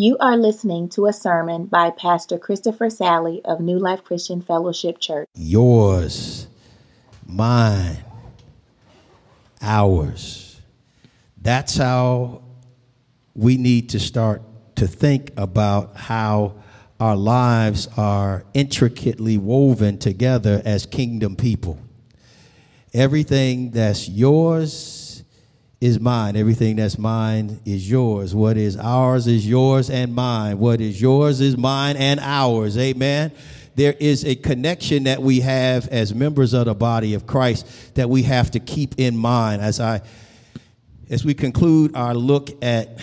You are listening to a sermon by Pastor Christopher Sally of New Life Christian Fellowship Church. Yours, mine, ours. That's how we need to start to think about how our lives are intricately woven together as kingdom people. Everything that's yours is mine. Everything that's mine is yours. What is ours is yours and mine. What is yours is mine and ours. Amen. There is a connection that we have as members of the body of Christ that we have to keep in mind as I as we conclude our look at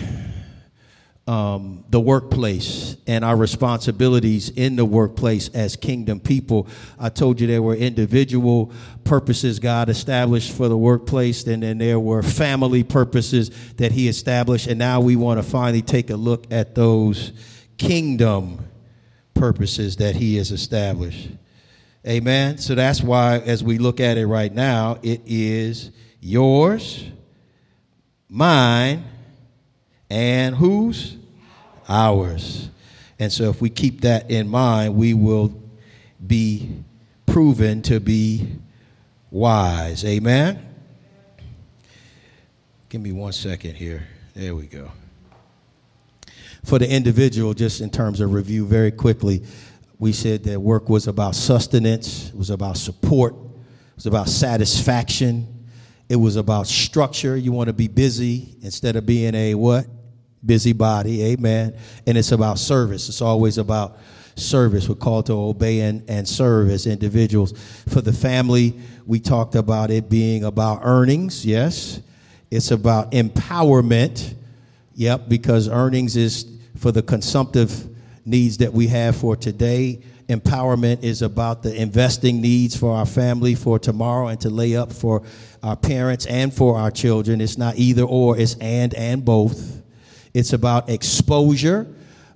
um, the workplace and our responsibilities in the workplace as kingdom people. I told you there were individual purposes God established for the workplace, and then there were family purposes that He established, and now we want to finally take a look at those kingdom purposes that He has established. Amen. So that's why, as we look at it right now, it is yours, mine, and whose? Ours. And so if we keep that in mind, we will be proven to be wise. Amen? Give me one second here. There we go. For the individual, just in terms of review, very quickly, we said that work was about sustenance, it was about support, it was about satisfaction, it was about structure. You want to be busy instead of being a what? Busybody, amen. And it's about service. It's always about service. We're called to obey and, and serve as individuals. For the family, we talked about it being about earnings, yes. It's about empowerment, yep, because earnings is for the consumptive needs that we have for today. Empowerment is about the investing needs for our family for tomorrow and to lay up for our parents and for our children. It's not either or, it's and and both. It's about exposure,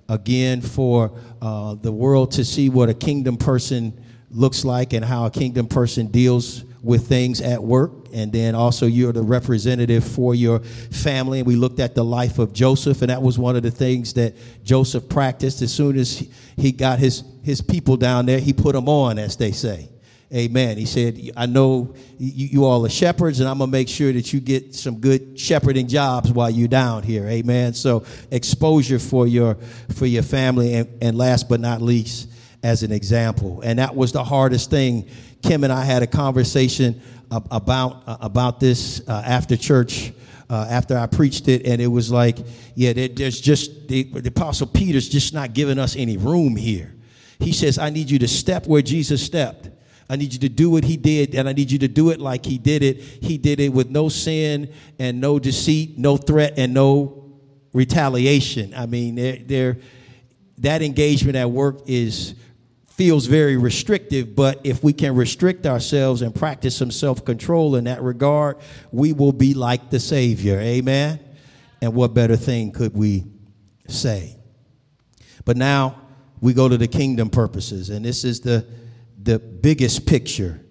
again, for uh, the world to see what a kingdom person looks like and how a kingdom person deals with things at work. And then also, you're the representative for your family. And we looked at the life of Joseph, and that was one of the things that Joseph practiced. As soon as he got his, his people down there, he put them on, as they say. Amen. He said, I know you, you, all are shepherds, and I'm going to make sure that you get some good shepherding jobs while you're down here. Amen. So exposure for your, for your family. And, and last but not least, as an example. And that was the hardest thing. Kim and I had a conversation about, uh, about this uh, after church. Uh, after I preached it, and it was like, yeah, there's just the, the Apostle Peter's just not giving us any room here. He says, I need you to step where Jesus stepped. I need you to do what he did, and I need you to do it like he did it. He did it with no sin and no deceit, no threat, and no retaliation. I mean, they're, they're, that engagement at work is feels very restrictive, but if we can restrict ourselves and practice some self control in that regard, we will be like the Savior. Amen? And what better thing could we say? But now we go to the kingdom purposes, and this is the the biggest picture.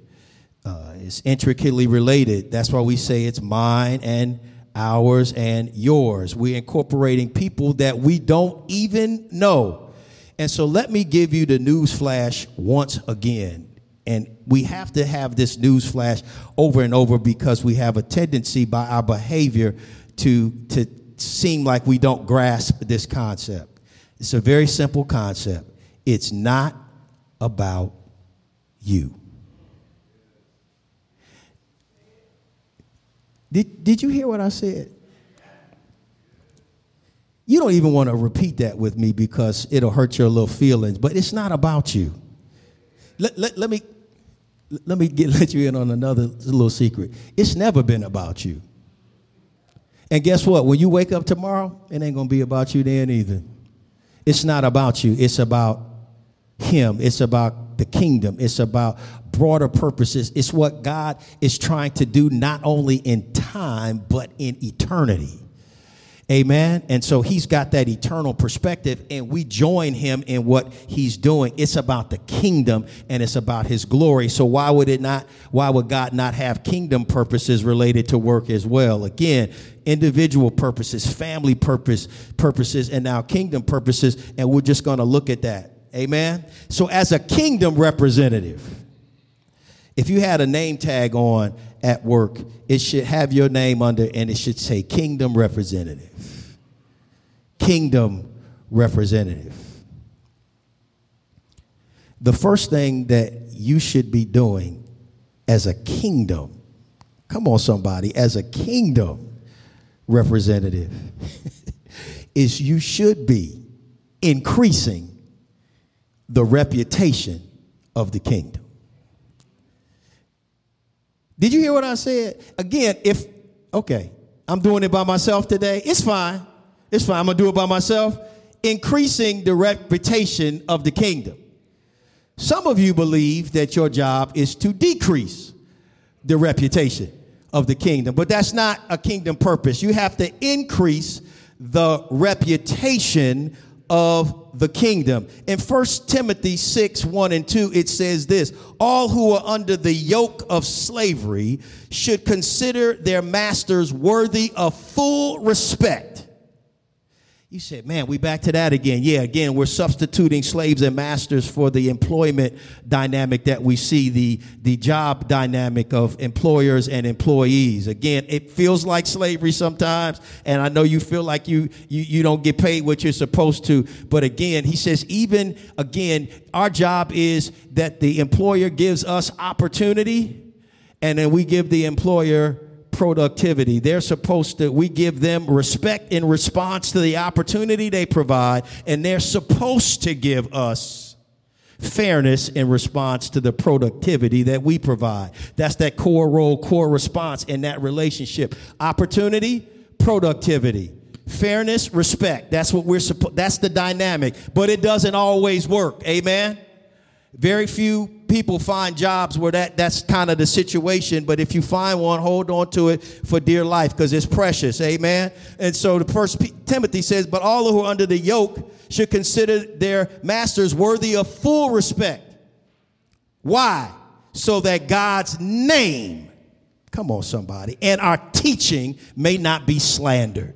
Uh, it's intricately related. That's why we say it's mine and ours and yours. We're incorporating people that we don't even know. And so let me give you the news flash once again. And we have to have this news flash over and over because we have a tendency by our behavior to, to seem like we don't grasp this concept. It's a very simple concept. It's not about you. Did, did you hear what I said? You don't even want to repeat that with me because it'll hurt your little feelings, but it's not about you. Let, let, let me, let me get, let you in on another little secret. It's never been about you. And guess what? When you wake up tomorrow, it ain't going to be about you then either. It's not about you, it's about Him. It's about the kingdom. It's about broader purposes. It's what God is trying to do not only in time, but in eternity. Amen. And so he's got that eternal perspective, and we join him in what he's doing. It's about the kingdom and it's about his glory. So why would it not, why would God not have kingdom purposes related to work as well? Again, individual purposes, family purpose, purposes, and now kingdom purposes, and we're just gonna look at that. Amen. So as a kingdom representative, if you had a name tag on at work, it should have your name under and it should say kingdom representative kingdom representative. The first thing that you should be doing as a kingdom, come on, somebody, as a kingdom representative, is you should be increasing the reputation of the kingdom. Did you hear what I said? Again, if, okay, I'm doing it by myself today, it's fine. It's fine. I'm going to do it by myself. Increasing the reputation of the kingdom. Some of you believe that your job is to decrease the reputation of the kingdom, but that's not a kingdom purpose. You have to increase the reputation of the kingdom. In 1 Timothy 6 1 and 2, it says this All who are under the yoke of slavery should consider their masters worthy of full respect you said, man, we back to that again. Yeah, again, we're substituting slaves and masters for the employment dynamic that we see, the, the job dynamic of employers and employees. Again, it feels like slavery sometimes, and I know you feel like you, you, you don't get paid what you're supposed to. But again, he says, even again, our job is that the employer gives us opportunity, and then we give the employer productivity. They're supposed to, we give them respect in response to the opportunity they provide, and they're supposed to give us fairness in response to the productivity that we provide. That's that core role, core response in that relationship. Opportunity, productivity. Fairness, respect. That's what we're supposed, that's the dynamic, but it doesn't always work. Amen. Very few people find jobs where that, that's kind of the situation, but if you find one, hold on to it for dear life because it's precious. Amen. And so the first P- Timothy says, But all who are under the yoke should consider their masters worthy of full respect. Why? So that God's name, come on, somebody, and our teaching may not be slandered.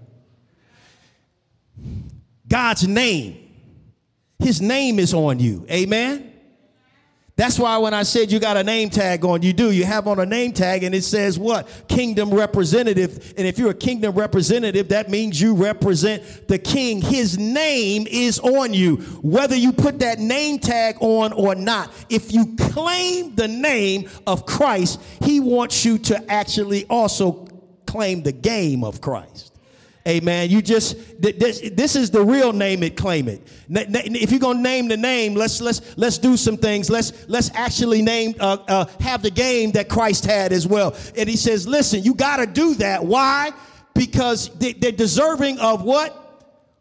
God's name, his name is on you. Amen. That's why when I said you got a name tag on, you do. You have on a name tag and it says what? Kingdom representative. And if you're a kingdom representative, that means you represent the king. His name is on you, whether you put that name tag on or not. If you claim the name of Christ, he wants you to actually also claim the game of Christ. Amen. You just this, this is the real name it, claim it. If you're gonna name the name, let's let's let's do some things. Let's let's actually name uh, uh, have the game that Christ had as well. And he says, listen, you got to do that. Why? Because they, they're deserving of what?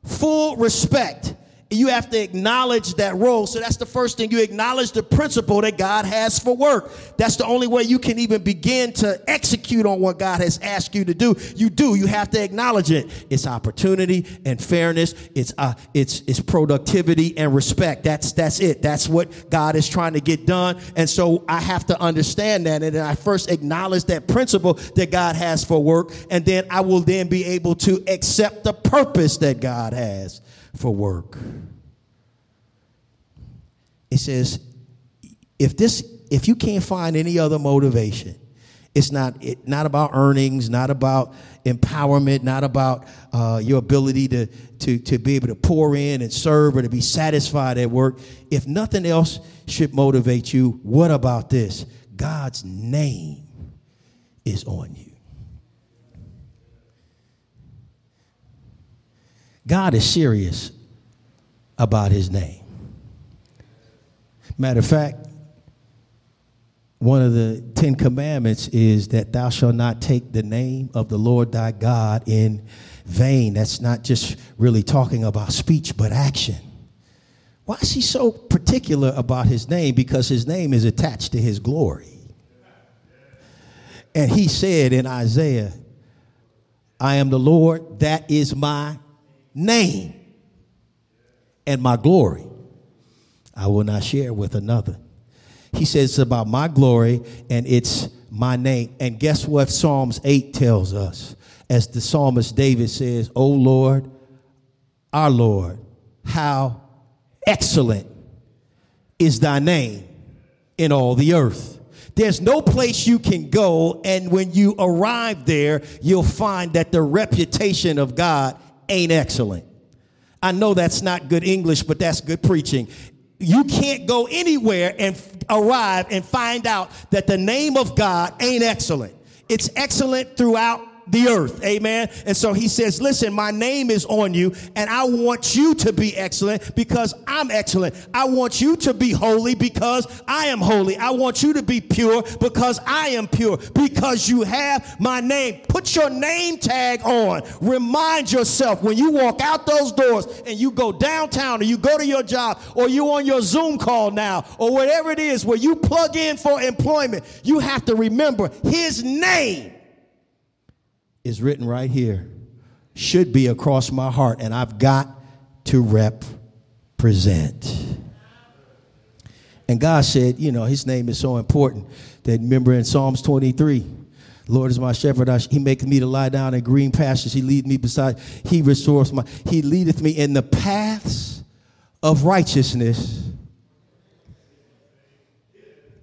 Full respect you have to acknowledge that role. So that's the first thing. You acknowledge the principle that God has for work. That's the only way you can even begin to execute on what God has asked you to do. You do. You have to acknowledge it. It's opportunity and fairness. It's uh, it's it's productivity and respect. That's that's it. That's what God is trying to get done. And so I have to understand that. And I first acknowledge that principle that God has for work, and then I will then be able to accept the purpose that God has for work. It says, if this, if you can't find any other motivation, it's not it, not about earnings, not about empowerment, not about uh, your ability to, to, to be able to pour in and serve or to be satisfied at work. If nothing else should motivate you, what about this? God's name is on you. God is serious about his name. Matter of fact, one of the Ten Commandments is that thou shalt not take the name of the Lord thy God in vain. That's not just really talking about speech, but action. Why is he so particular about his name? Because his name is attached to his glory. And he said in Isaiah I am the Lord, that is my name and my glory. I will not share with another. He says it's about my glory and it's my name. And guess what Psalms 8 tells us? As the psalmist David says, O Lord, our Lord, how excellent is thy name in all the earth. There's no place you can go, and when you arrive there, you'll find that the reputation of God ain't excellent. I know that's not good English, but that's good preaching. You can't go anywhere and arrive and find out that the name of God ain't excellent. It's excellent throughout the earth. Amen. And so he says, Listen, my name is on you, and I want you to be excellent because I'm excellent. I want you to be holy because I am holy. I want you to be pure because I am pure because you have my name. Put your name tag on. Remind yourself when you walk out those doors and you go downtown or you go to your job or you on your Zoom call now or whatever it is where you plug in for employment, you have to remember his name is written right here, should be across my heart, and I've got to represent. And God said, you know, his name is so important that remember in Psalms 23, Lord is my shepherd. I, he maketh me to lie down in green pastures. He leadeth me beside. He restores my. He leadeth me in the paths of righteousness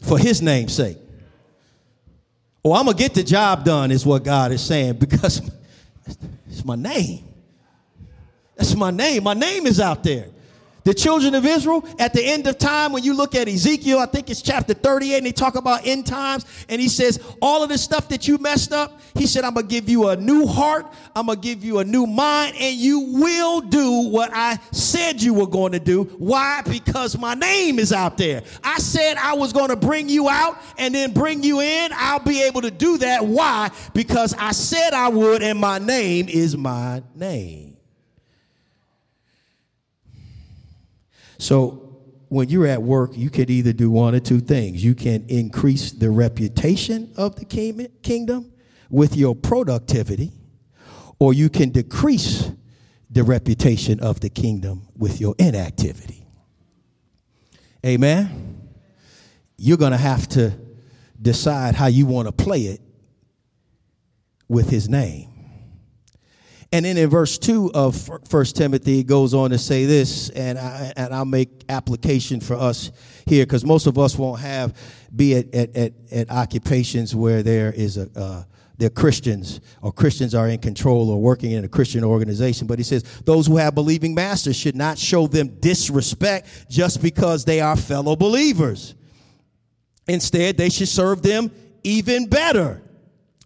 for his name's sake. Or oh, I'm going to get the job done, is what God is saying, because it's my name. That's my name. My name is out there. The children of Israel, at the end of time, when you look at Ezekiel, I think it's chapter 38, and they talk about end times, and he says, All of the stuff that you messed up, he said, I'm gonna give you a new heart, I'm gonna give you a new mind, and you will do what I said you were going to do. Why? Because my name is out there. I said I was gonna bring you out and then bring you in. I'll be able to do that. Why? Because I said I would, and my name is my name. So when you're at work, you could either do one or two things. You can increase the reputation of the kingdom with your productivity, or you can decrease the reputation of the kingdom with your inactivity. Amen. You're going to have to decide how you want to play it with his name. And then in verse 2 of 1 Timothy, it goes on to say this, and, I, and I'll make application for us here, because most of us won't have, be at, at, at, at occupations where there is a, uh, they're Christians or Christians are in control or working in a Christian organization. But he says those who have believing masters should not show them disrespect just because they are fellow believers. Instead, they should serve them even better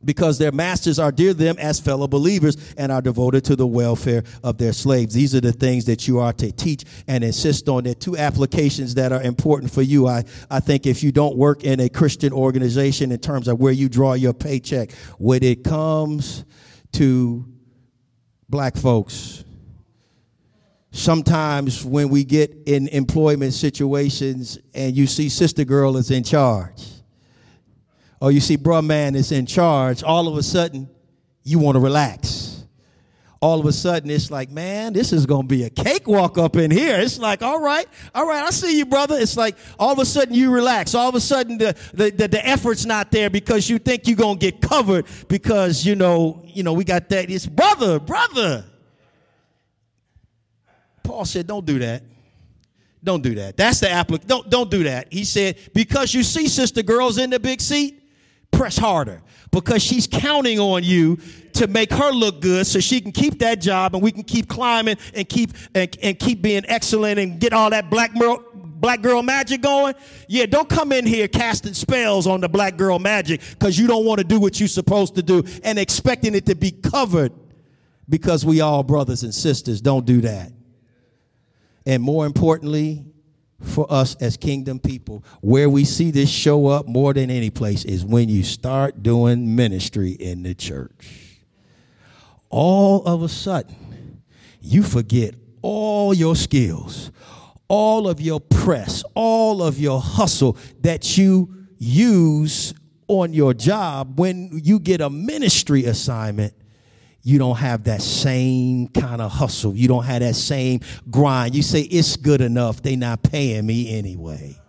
because their masters are dear to them as fellow believers and are devoted to the welfare of their slaves. These are the things that you are to teach and insist on. There are two applications that are important for you. I, I think if you don't work in a Christian organization in terms of where you draw your paycheck, when it comes to black folks, sometimes when we get in employment situations and you see sister girl is in charge or you see bro man is in charge, all of a sudden you want to relax. All of a sudden it's like, man, this is going to be a cakewalk up in here. It's like, all right, all right, I see you, brother. It's like all of a sudden you relax. All of a sudden the, the, the, the effort's not there because you think you're going to get covered because, you know, you know, we got that. It's brother, brother. Paul said, don't do that. Don't do that. That's the application. Don't, don't do that. He said, because you see sister girls in the big seat, press harder because she's counting on you to make her look good so she can keep that job and we can keep climbing and keep and, and keep being excellent and get all that black girl black girl magic going. Yeah don't come in here casting spells on the black girl magic because you don't want to do what you're supposed to do and expecting it to be covered because we all brothers and sisters don't do that. And more importantly for us as kingdom people. Where we see this show up more than any place is when you start doing ministry in the church. All of a sudden, you forget all your skills, all of your press, all of your hustle that you use on your job when you get a ministry assignment you don't have that same kind of hustle. You don't have that same grind. You say, it's good enough. They not paying me anyway.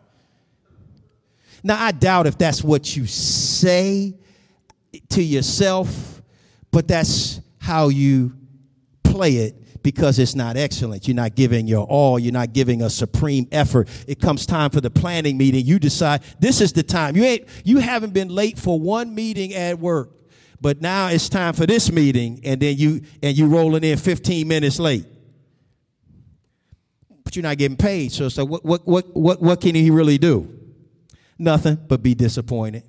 Now, I doubt if that's what you say to yourself, but that's how you play it because it's not excellent. You're not giving your all. You're not giving a supreme effort. It comes time for the planning meeting. You decide this is the time. You ain't, you haven't been late for one meeting at work but now it's time for this meeting and then you and you rolling in 15 minutes late but you're not getting paid so so what what what what, what can he really do nothing but be disappointed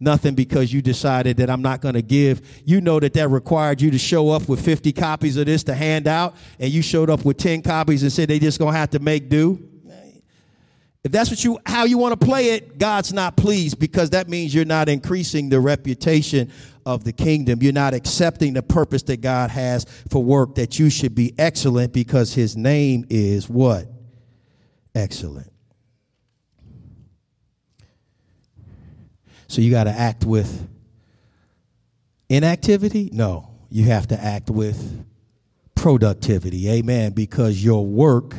nothing because you decided that I'm not going to give. You know that that required you to show up with 50 copies of this to hand out, and you showed up with 10 copies and said they just going to have to make do. If that's what you how you want to play it, God's not pleased because that means you're not increasing the reputation of the kingdom. You're not accepting the purpose that God has for work that you should be excellent because his name is what? Excellent. So you got to act with inactivity? No. You have to act with productivity. Amen. Because your work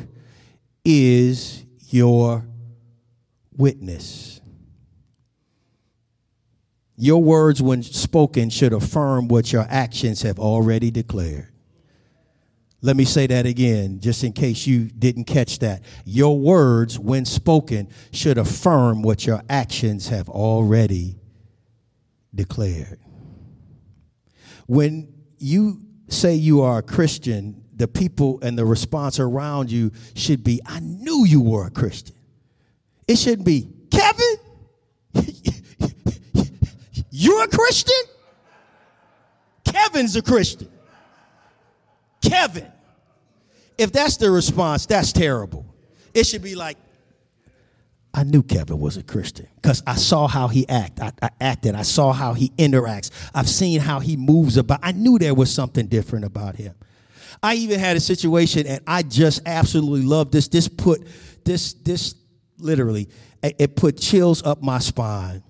is your witness. Your words, when spoken, should affirm what your actions have already declared. Let me say that again, just in case you didn't catch that. Your words, when spoken, should affirm what your actions have already declared. When you say you are a Christian, the people and the response around you should be, I knew you were a Christian. It shouldn't be, Kevin, you're a Christian? Kevin's a Christian. Kevin. If that's the response, that's terrible. It should be like, I knew Kevin was a Christian because I saw how he act. I, I, acted. I saw how he interacts. I've seen how he moves about. I knew there was something different about him. I even had a situation, and I just absolutely love this. This put this this literally, it put chills up my spine.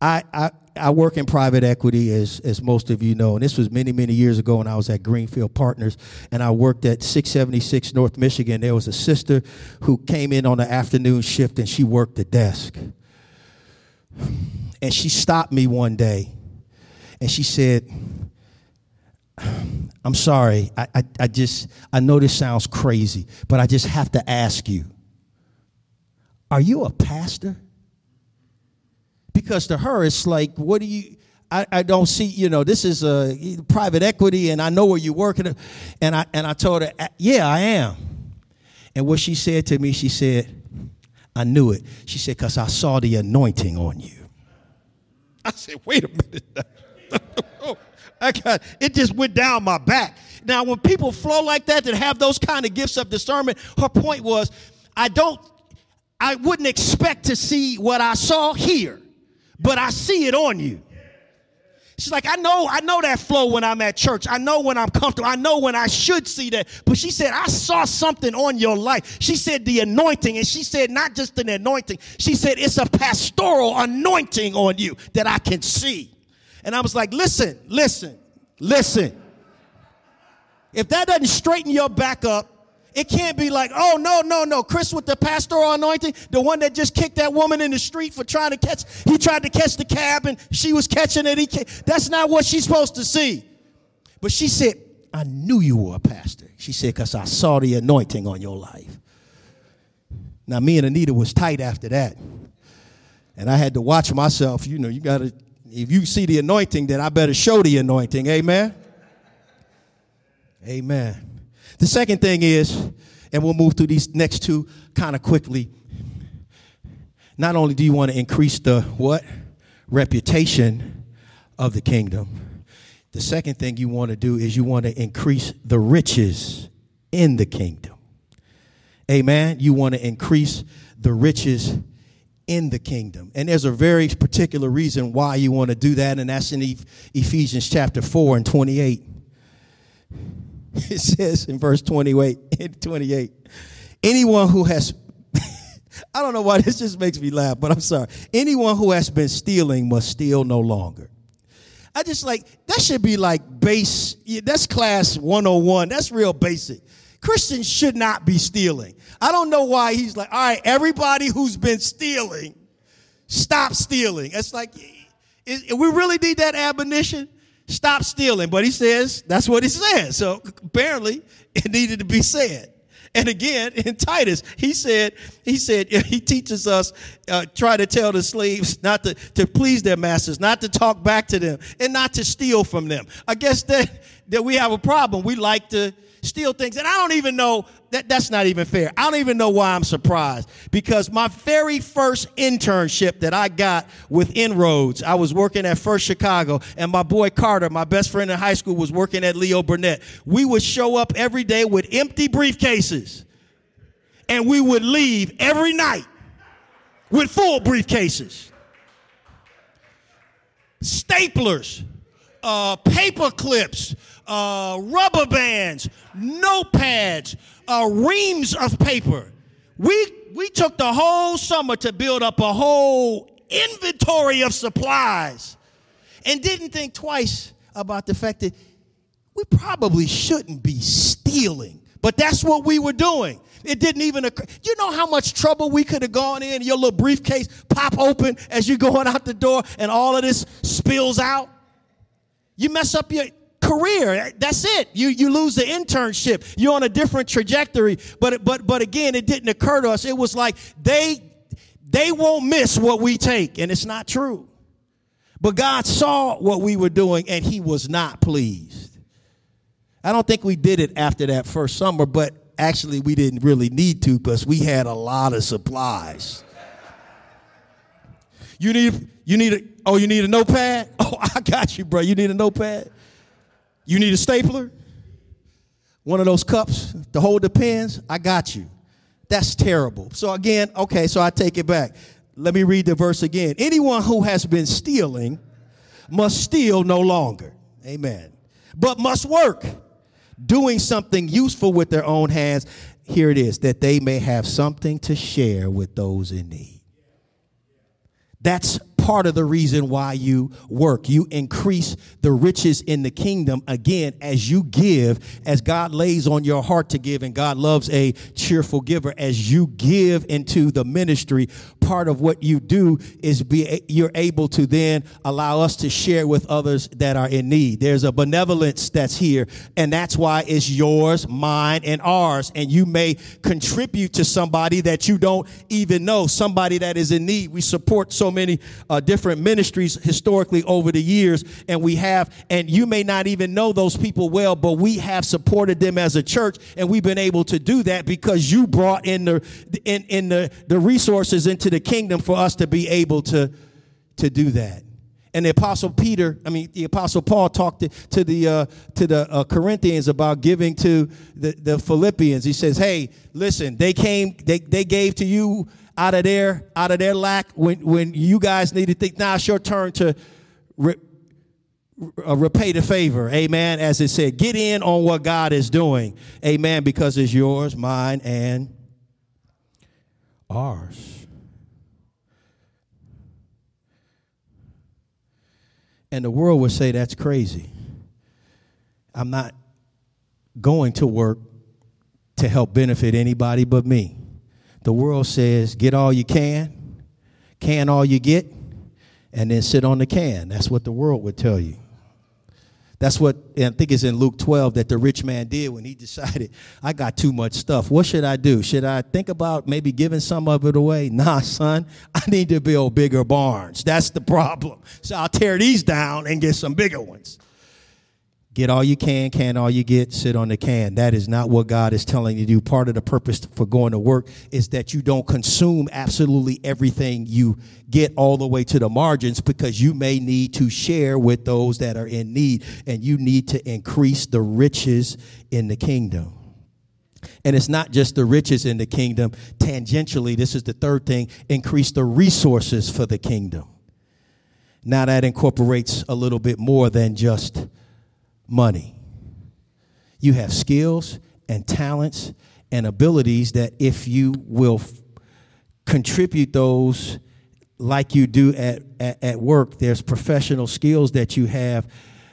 I, I, I work in private equity, as, as most of you know, and this was many, many years ago when I was at Greenfield Partners, and I worked at 676 North Michigan. There was a sister who came in on the afternoon shift, and she worked the desk. And she stopped me one day, and she said, I'm sorry, I, I, I just, I know this sounds crazy, but I just have to ask you are you a pastor? Because to her, it's like, what do you, I, I don't see, you know, this is a private equity and I know where you're working. And I, and I told her, yeah, I am. And what she said to me, she said, I knew it. She said, because I saw the anointing on you. I said, wait a minute. Oh, I got, it just went down my back. Now, when people flow like that, that have those kind of gifts of discernment, her point was, I don't I wouldn't expect to see what I saw here, but I see it on you. She's like, I know, I know that flow when I'm at church. I know when I'm comfortable. I know when I should see that. But she said, I saw something on your life. She said the anointing, and she said not just an anointing. She said it's a pastoral anointing on you that I can see. And I was like, listen, listen, listen. If that doesn't straighten your back up, it can't be like, oh, no, no, no. Chris with the pastoral anointing, the one that just kicked that woman in the street for trying to catch, he tried to catch the cab and she was catching it. He, that's not what she's supposed to see. But she said, I knew you were a pastor. She said, because I saw the anointing on your life. Now, me and Anita was tight after that. And I had to watch myself. You know, you got to, if you see the anointing, then I better show the anointing. Amen. Amen. The second thing is, and we'll move through these next two kind of quickly. Not only do you want to increase the what? Reputation of the kingdom. The second thing you want to do is you want to increase the riches in the kingdom. Amen. You want to increase the riches in the kingdom. And there's a very particular reason why you want to do that, and that's in Ephesians chapter 4 and 28. It says in verse 28, 28 anyone who has, I don't know why this just makes me laugh, but I'm sorry. Anyone who has been stealing must steal no longer. I just like, that should be like base, that's class 101. That's real basic. Christians should not be stealing. I don't know why he's like, all right, everybody who's been stealing, stop stealing. It's like, we really need that admonition? Stop stealing. But he says, that's what he says. So apparently it needed to be said. And again, in Titus, he said, he said, he teaches us, uh, try to tell the slaves not to, to please their masters, not to talk back to them, and not to steal from them. I guess that, that we have a problem. We like to, steal things. And I don't even know that that's not even fair. I don't even know why I'm surprised because my very first internship that I got with Inroads, I was working at First Chicago, and my boy Carter, my best friend in high school, was working at Leo Burnett. We would show up every day with empty briefcases, and we would leave every night with full briefcases. Staplers, uh, paper clips, uh, rubber bands, notepads, uh, reams of paper. We, we took the whole summer to build up a whole inventory of supplies and didn't think twice about the fact that we probably shouldn't be stealing. But that's what we were doing. It didn't even occur. You know how much trouble we could have gone in? Your little briefcase pop open as you're going out the door and all of this spills out. You mess up your career. That's it. You you lose the internship. You're on a different trajectory. But but but again, it didn't occur to us. It was like they they won't miss what we take, and it's not true. But God saw what we were doing, and He was not pleased. I don't think we did it after that first summer, but actually we didn't really need to because we had a lot of supplies. You need you need a oh you need a notepad? Oh, I got you, bro. You need a notepad? You need a stapler? One of those cups to hold the pens? I got you. That's terrible. So again, okay, so I take it back. Let me read the verse again. Anyone who has been stealing must steal no longer. Amen. But must work, doing something useful with their own hands. Here it is, that they may have something to share with those in need. That's part of the reason why you work. You increase the riches in the kingdom again as you give, as God lays on your heart to give, and God loves a cheerful giver. As you give into the ministry, part of what you do is be you're able to then allow us to share with others that are in need. There's a benevolence that's here, and that's why it's yours, mine, and ours. And you may contribute to somebody that you don't even know, somebody that is in need. We support so many uh, uh, different ministries historically over the years, and we have, and you may not even know those people well, but we have supported them as a church, and we've been able to do that because you brought in the in, in the, the resources into the kingdom for us to be able to to do that. And the apostle Peter, I mean, the apostle Paul talked to, the uh, to the uh, Corinthians about giving to the, the Philippians. He says, "Hey, listen, they came, they they gave to you out of their out of their lack when when you guys need to think now it's your turn to re, uh, repay the favor. Amen. As it said get in on what god is doing. Amen. Because it's yours mine and ours and the world would say that's crazy i'm not going to work to help benefit anybody but me the world says, get all you can, can all you get, and then sit on the can. That's what the world would tell you. That's what I think is in Luke 12 that the rich man did when he decided, I got too much stuff. What should I do? Should I think about maybe giving some of it away? Nah, son, I need to build bigger barns. That's the problem. So I'll tear these down and get some bigger ones. Get all you can, can all you get, sit on the can. That is not what God is telling you to do. Part of the purpose for going to work is that you don't consume absolutely everything you get all the way to the margins because you may need to share with those that are in need and you need to increase the riches in the kingdom. And it's not just the riches in the kingdom. Tangentially, this is the third thing increase the resources for the kingdom. Now, that incorporates a little bit more than just money. You have skills and talents and abilities that if you will f- contribute those like you do at, at, at work, there's professional skills that you have.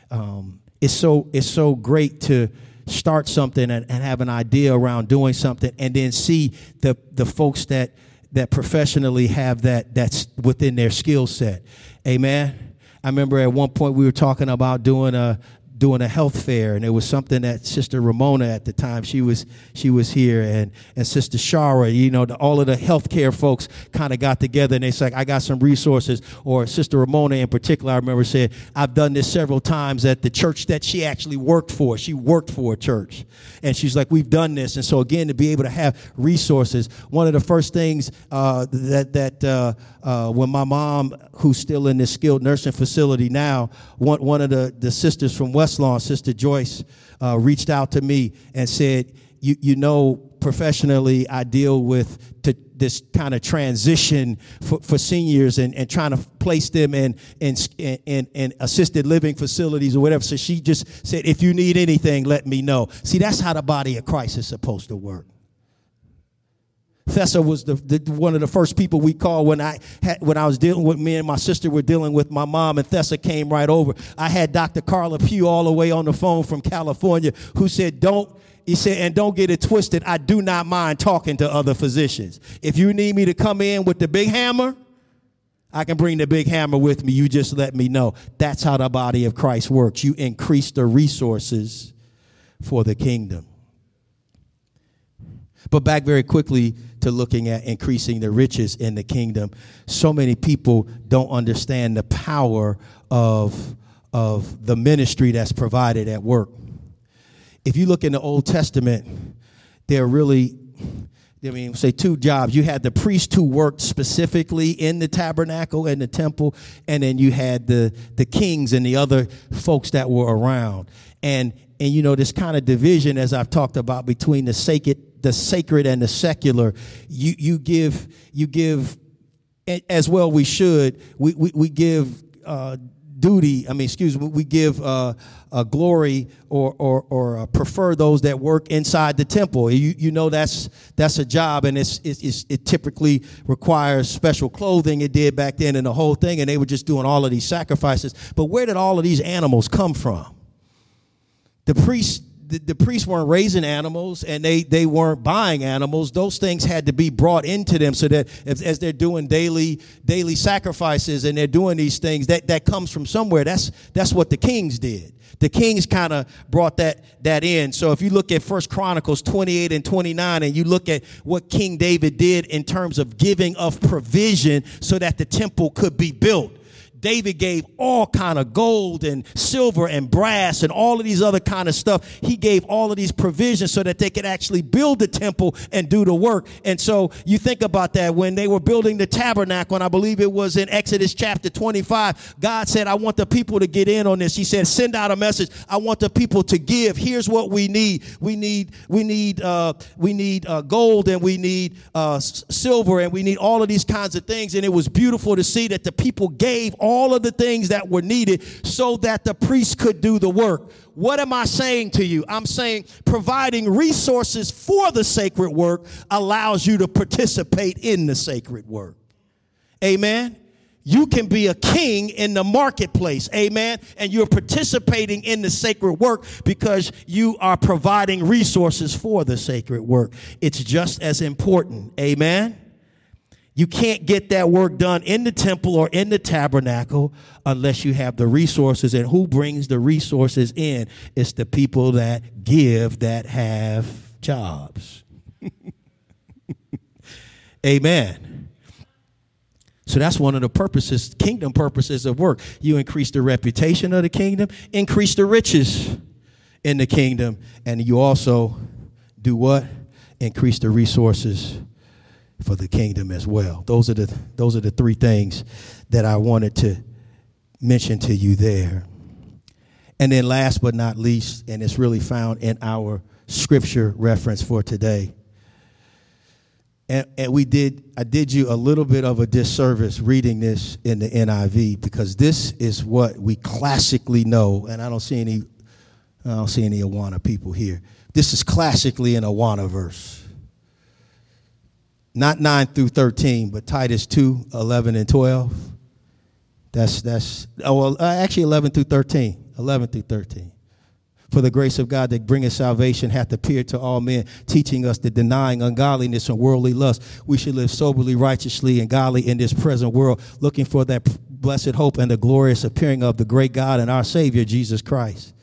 Um, it's so it's so great to start something and, and have an idea around doing something and then see the the folks that that professionally have that that's within their skill set. Amen. I remember at one point we were talking about doing a doing a health fair, and it was something that Sister Ramona at the time she was she was here, and and Sister Shara, you know, the, all of the healthcare folks kind of got together, and they said, "I got some resources." Or Sister Ramona in particular, I remember said, "I've done this several times at the church that she actually worked for. She worked for a church, and she's like, we've done this." And so again, to be able to have resources, one of the first things uh, that that uh, uh, when my mom, who's still in this skilled nursing facility now, one one of the the sisters from West West Lawn, Sister Joyce, uh, reached out to me and said, you, you know, professionally, I deal with to, this kind of transition for, for seniors and, and trying to place them in, in, in, in assisted living facilities or whatever. So she just said, if you need anything, let me know. See, that's how the body of Christ is supposed to work. Thessa was the, the, one of the first people we called when I had, when I was dealing with me and my sister were dealing with my mom, and Thessa came right over. I had Dr. Carla Pugh all the way on the phone from California, who said, "Don't." He said, and don't get it twisted. I do not mind talking to other physicians. If you need me to come in with the big hammer, I can bring the big hammer with me. You just let me know. That's how the body of Christ works. You increase the resources for the kingdom. But back very quickly to looking at increasing the riches in the kingdom. So many people don't understand the power of, of the ministry that's provided at work. If you look in the Old Testament, there are really, I mean, say two jobs. You had the priest who worked specifically in the tabernacle and the temple, and then you had the, the kings and the other folks that were around. And, and you know, this kind of division, as I've talked about, between the sacred the sacred and the secular. You, you give, you give, as well we should, we, we, we give uh, duty, I mean, excuse me, we give uh, uh, glory or, or, or uh, prefer those that work inside the temple. You, you know that's, that's a job and it's, it's, it typically requires special clothing. It did back then and the whole thing, and they were just doing all of these sacrifices. But where did all of these animals come from? The priests the, the, priests weren't raising animals and they, they weren't buying animals. Those things had to be brought into them so that as they're doing daily daily sacrifices and they're doing these things, that, that comes from somewhere. That's that's what the kings did. The kings kind of brought that that in. So if you look at First Chronicles 28 and 29 and you look at what King David did in terms of giving of provision so that the temple could be built David gave all kind of gold and silver and brass and all of these other kind of stuff. He gave all of these provisions so that they could actually build the temple and do the work. And so you think about that when they were building the tabernacle, and I believe it was in Exodus chapter 25, God said, I want the people to get in on this. He said, send out a message. I want the people to give. Here's what we need. We need, we need, uh, we need uh, gold and we need uh, silver and we need all of these kinds of things. And it was beautiful to see that the people gave all all of the things that were needed so that the priest could do the work. What am I saying to you? I'm saying providing resources for the sacred work allows you to participate in the sacred work. Amen. You can be a king in the marketplace, amen, and you're participating in the sacred work because you are providing resources for the sacred work. It's just as important, amen. You can't get that work done in the temple or in the tabernacle unless you have the resources. And who brings the resources in? It's the people that give that have jobs. Amen. So that's one of the purposes, kingdom purposes of work. You increase the reputation of the kingdom, increase the riches in the kingdom, and you also do what? Increase the resources for the kingdom as well. Those are the those are the three things that I wanted to mention to you there. And then last but not least, and it's really found in our scripture reference for today. And, and we did I did you a little bit of a disservice reading this in the NIV because this is what we classically know, and I don't see any I don't see any Awana people here. This is classically an Awana verse. Not 9 through 13, but Titus 2, 11 and 12. That's, that's, oh, well, uh, actually 11 through 13. 11 through 13. For the grace of God that bringeth salvation hath appeared to all men, teaching us that denying ungodliness and worldly lust, we should live soberly, righteously, and godly in this present world, looking for that blessed hope and the glorious appearing of the great God and our Savior, Jesus Christ.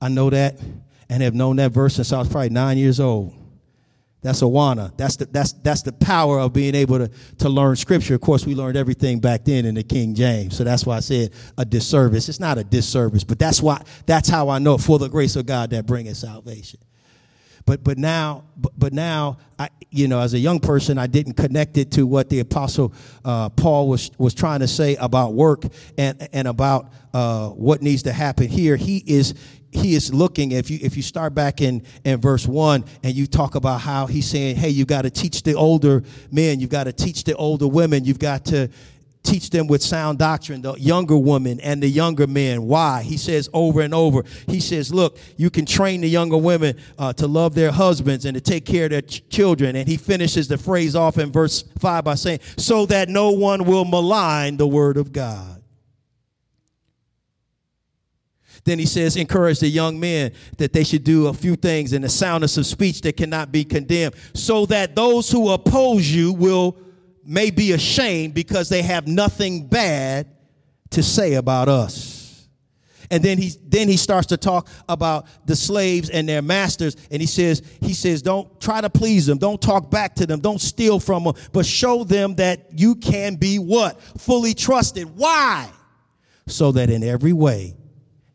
I know that and have known that verse since I was probably nine years old. That's Awana. That's the, that's, that's the power of being able to, to learn scripture. Of course, we learned everything back then in the King James. So that's why I said a disservice. It's not a disservice, but that's why, that's how I know for the grace of God that bringeth salvation. But, but now, but, but now, I, you know, as a young person, I didn't connect it to what the apostle, uh, Paul was, was trying to say about work and, and about, uh, what needs to happen here. He is, he is looking if you if you start back in in verse 1 and you talk about how he's saying hey you've got to teach the older men you've got to teach the older women you've got to teach them with sound doctrine the younger women and the younger men. Why? He says over and over he says look you can train the younger women uh, to love their husbands and to take care of their ch- children. And he finishes the phrase off in verse 5 by saying so that no one will malign the word of god then he says, encourage the young men that they should do a few things in the soundness of speech that cannot be condemned, so that those who oppose you will may be ashamed because they have nothing bad to say about us. And then he then he starts to talk about the slaves and their masters, and he says he says don't try to please them, don't talk back to them, don't steal from them, but show them that you can be what fully trusted. Why? So that in every way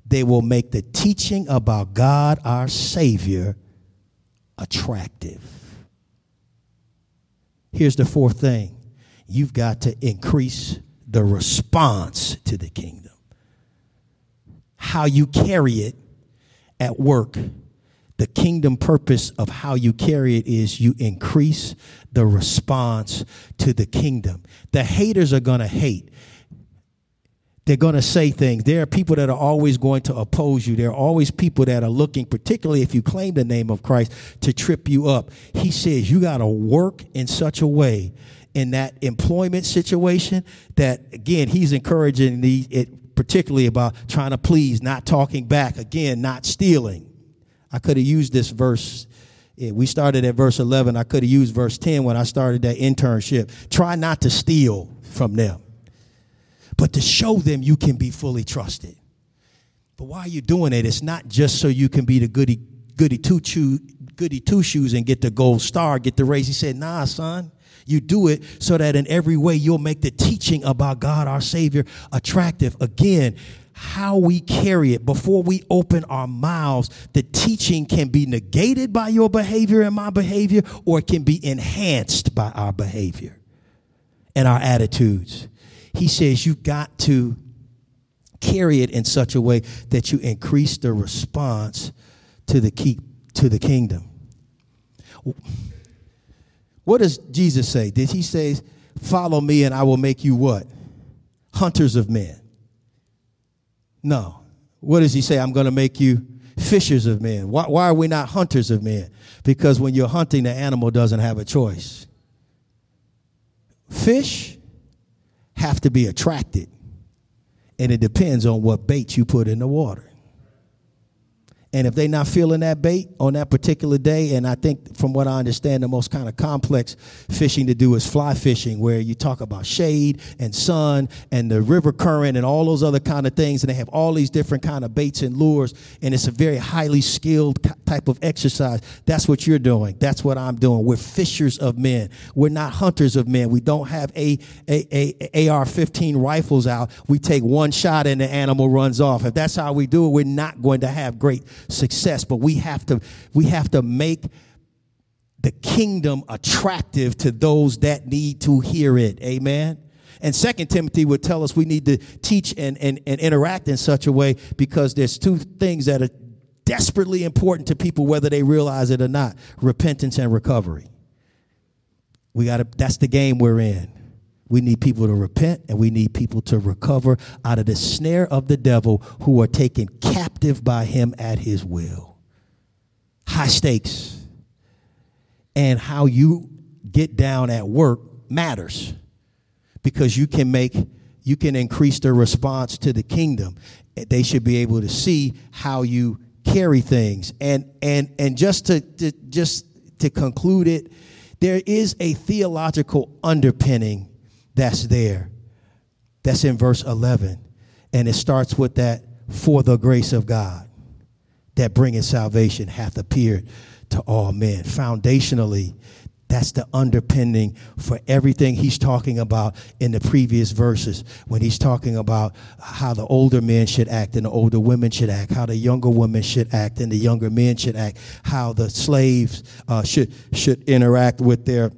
they will make the teaching about God our Savior attractive. Here's the fourth thing you've got to increase the response to the kingdom. How you carry it at work. The kingdom purpose of how you carry it is you increase the response to the kingdom. The haters are going to hate they're going to say things. There are people that are always going to oppose you. There are always people that are looking, particularly if you claim the name of Christ, to trip you up. He says you got to work in such a way in that employment situation that, again, he's encouraging the, it particularly about trying to please, not talking back, again, not stealing. I could have used this verse. We started at verse 11. I could have used verse 10 when I started that internship. Try not to steal from them but to show them you can be fully trusted. But why are you doing it? It's not just so you can be the goody goody two shoes, goody two shoes and get the gold star, get the raise. He said, "Nah, son." You do it so that in every way you'll make the teaching about God our Savior attractive. Again, how we carry it before we open our mouths, the teaching can be negated by your behavior and my behavior, or it can be enhanced by our behavior and our attitudes he says you've got to carry it in such a way that you increase the response to the key, to the kingdom. What does Jesus say? Did he say, "Follow me and I will make you what? Hunters of men." No. What does he say? I'm going to make you fishers of men. Why, why are we not hunters of men? Because when you're hunting, the animal doesn't have a choice. Fish have to be attracted. And it depends on what bait you put in the water. And if they're not feeling that bait on that particular day, and I think from what I understand, the most kind of complex fishing to do is fly fishing, where you talk about shade and sun and the river current and all those other kind of things, and they have all these different kind of baits and lures, and it's a very highly skilled type of exercise. That's what you're doing. That's what I'm doing. We're fishers of men. We're not hunters of men. We don't have a, a, a AR-15 rifles out. We take one shot and the animal runs off. If that's how we do it, we're not going to have great success, but we have to we have to make the kingdom attractive to those that need to hear it. Amen. And Second Timothy would tell us we need to teach and, and, and interact in such a way because there's two things that are desperately important to people, whether they realize it or not repentance and recovery. We got to, that's the game we're in. We need people to repent and we need people to recover out of the snare of the devil who are taken captive by him at his will. High stakes. And how you get down at work matters because you can make you can increase their response to the kingdom they should be able to see how you carry things and and and just to, to just to conclude it there is a theological underpinning that's there. That's in verse 11 and it starts with that for the grace of god that bringing salvation hath appeared to all men. Foundationally that's the underpinning for everything he's talking about in the previous verses. When he's talking about how the older men should act and the older women should act, how the younger women should act and the younger men should act, how the slaves uh, should should interact with their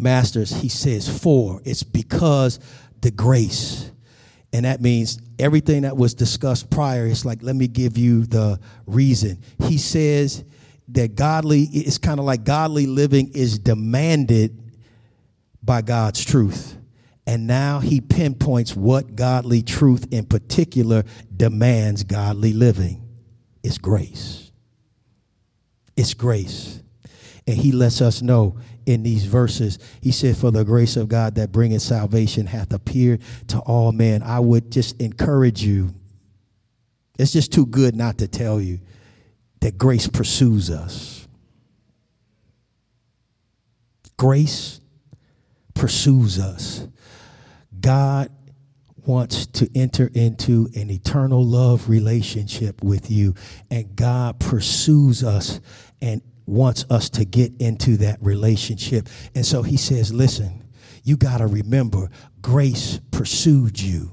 masters. He says, "For it's because the grace." And that means everything that was discussed prior. It's like, let me give you the reason. He says that godly it's kind of like godly living is demanded by God's truth. And now he pinpoints what godly truth in particular demands godly living. It's grace. It's grace. And he lets us know in these verses, he said, For the grace of God that bringeth salvation hath appeared to all men. I would just encourage you. It's just too good not to tell you that grace pursues us. Grace pursues us. God wants to enter into an eternal love relationship with you, and God pursues us and wants us to get into that relationship. And so he says, Listen, you got to remember, grace pursued you.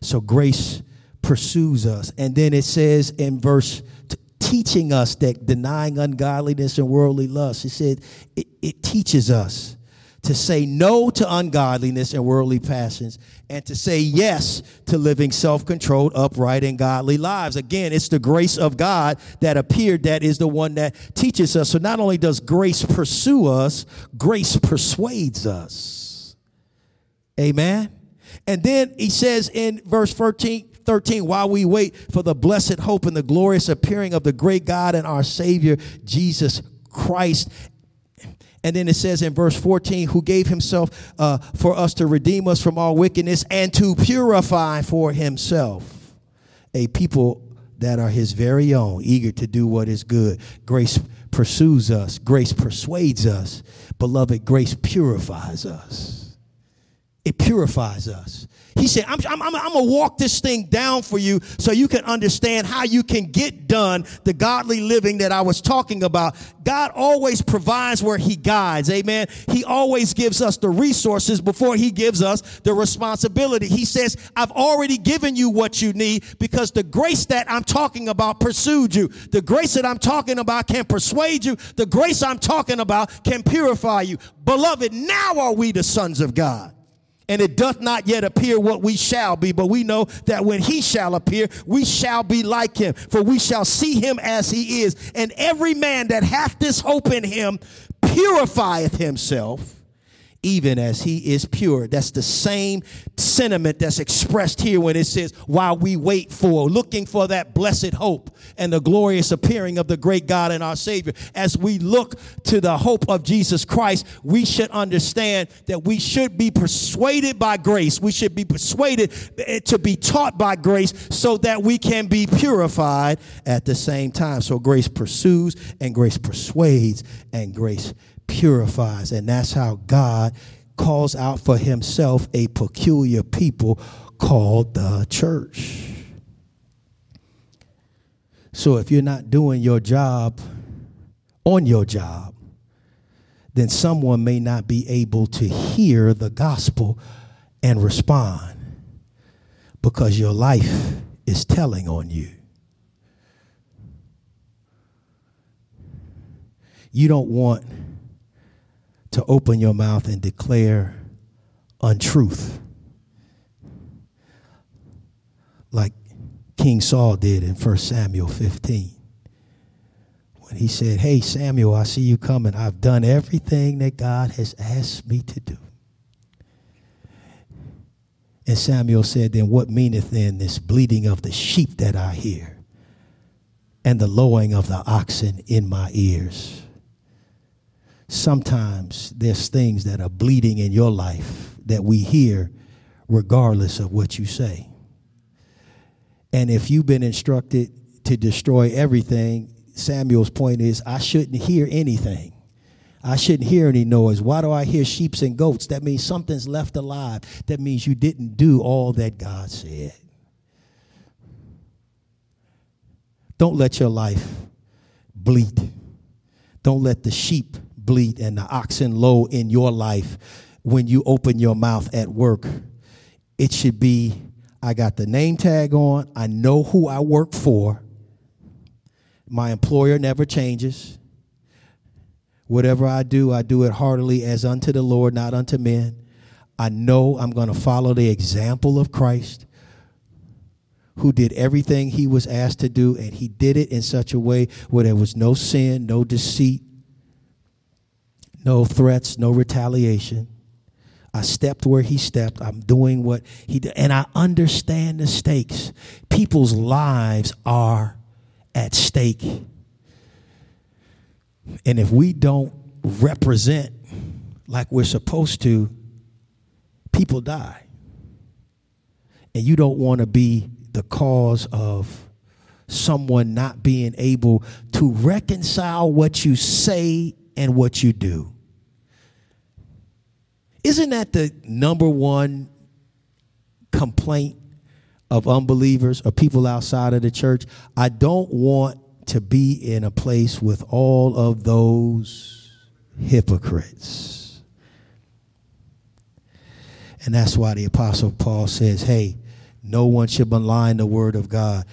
So grace pursues us. And then it says in verse teaching us that denying ungodliness and worldly lust, he said, it, it teaches us to say no to ungodliness and worldly passions and to say yes to living self-controlled upright and godly lives. Again it's the grace of god that appeared that is the one that teaches us. So not only does grace pursue us grace persuades us. Amen? And then he says in verse 13 13, while we wait for the blessed hope and the glorious appearing of the great God and our Savior, Jesus Christ. And then it says in verse 14, who gave himself uh, for us to redeem us from all wickedness and to purify for himself a people that are his very own, eager to do what is good. Grace pursues us, grace persuades us. Beloved, grace purifies us. It purifies us. He said, I'm, I'm, I'm, I'm going to walk this thing down for you so you can understand how you can get done the godly living that I was talking about. God always provides where He guides. Amen. He always gives us the resources before He gives us the responsibility. He says, I've already given you what you need because the grace that I'm talking about pursued you. The grace that I'm talking about can persuade you. The grace I'm talking about can purify you. Beloved, now are we the sons of God and it doth not yet appear what we shall be, but we know that when he shall appear, we shall be like him, for we shall see him as he is. And every man that hath this hope in him purifieth himself even as he is pure. That's the same sentiment that's expressed here when it says, while we wait for, looking for that blessed hope and the glorious appearing of the great God and our Savior. As we look to the hope of Jesus Christ, we should understand that we should be persuaded by grace. We should be persuaded eh, to be taught by grace so that we can be purified at the same time. So grace pursues and grace persuades and grace purifies. And that's how God calls out for himself a peculiar people called the church. So if you're not doing your job on your job, then someone may not be able to hear the gospel and respond because your life is telling on you. You don't want to open your mouth and declare untruth. Like King Saul did in 1 Samuel 15. When he said, Hey, Samuel, I see you coming. I've done everything that God has asked me to do. And Samuel said, Then what meaneth then this bleating of the sheep that I hear, and the lowing of the oxen in my ears? Sometimes there's things that are bleeding in your life that we hear regardless of what you say. And if you've been instructed to destroy everything, Samuel's point is I shouldn't hear anything. I shouldn't hear any noise. Why do I hear sheep and goats? That means something's left alive. That means you didn't do all that God said. Don't let your life bleed. Don't let the sheep bleat and the oxen low in your life when you open your mouth at work. It should be I got the name tag on, I know who I work for. My employer never changes. Whatever I do, I do it heartily as unto the Lord, not unto men. I know I'm going to follow the example of Christ, who did everything he was asked to do, and he did it in such a way where there was no sin, no deceit, no threats, no retaliation. I stepped where he stepped. I'm doing what he did. And I understand the stakes. People's lives are at stake. And if we don't represent like we're supposed to, people die. And you don't want to be the cause of someone not being able to reconcile what you say and what you do. Isn't that the number one complaint of unbelievers or people outside of the church? I don't want to be in a place with all of those hypocrites. And that's why the Apostle Paul says, hey, no one should malign the word of God.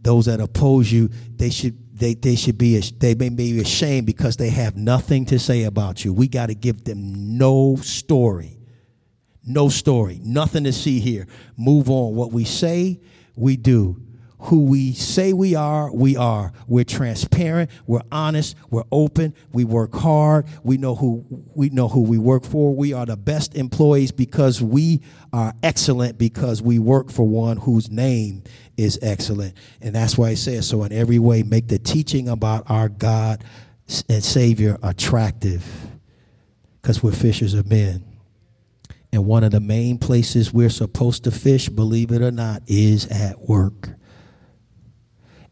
Those that oppose you, they should they, they should be they may be ashamed because they have nothing to say about you. We got to give them no story. No story. Nothing to see here. Move on. What we say, we do who we say we are, we are. We're transparent, we're honest, we're open, we work hard, we know who we know who we work for. We are the best employees because we are excellent because we work for one whose name is excellent. And that's why it says so in every way make the teaching about our God and Savior attractive because we're fishers of men. And one of the main places we're supposed to fish, believe it or not, is at work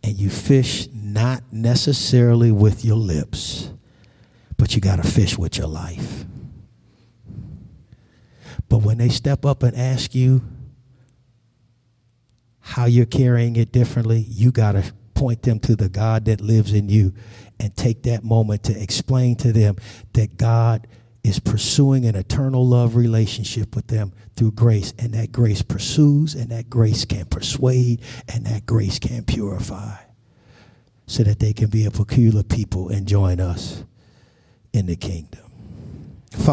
and you fish not necessarily with your lips, but you got to fish with your life. But when they step up and ask you how you're carrying it differently, you got to point them to the God that lives in you and take that moment to explain to them that God is pursuing an eternal love relationship with them through grace. And that grace pursues, and that grace can persuade, and that grace can purify so that they can be a peculiar people and join us in the kingdom. Father,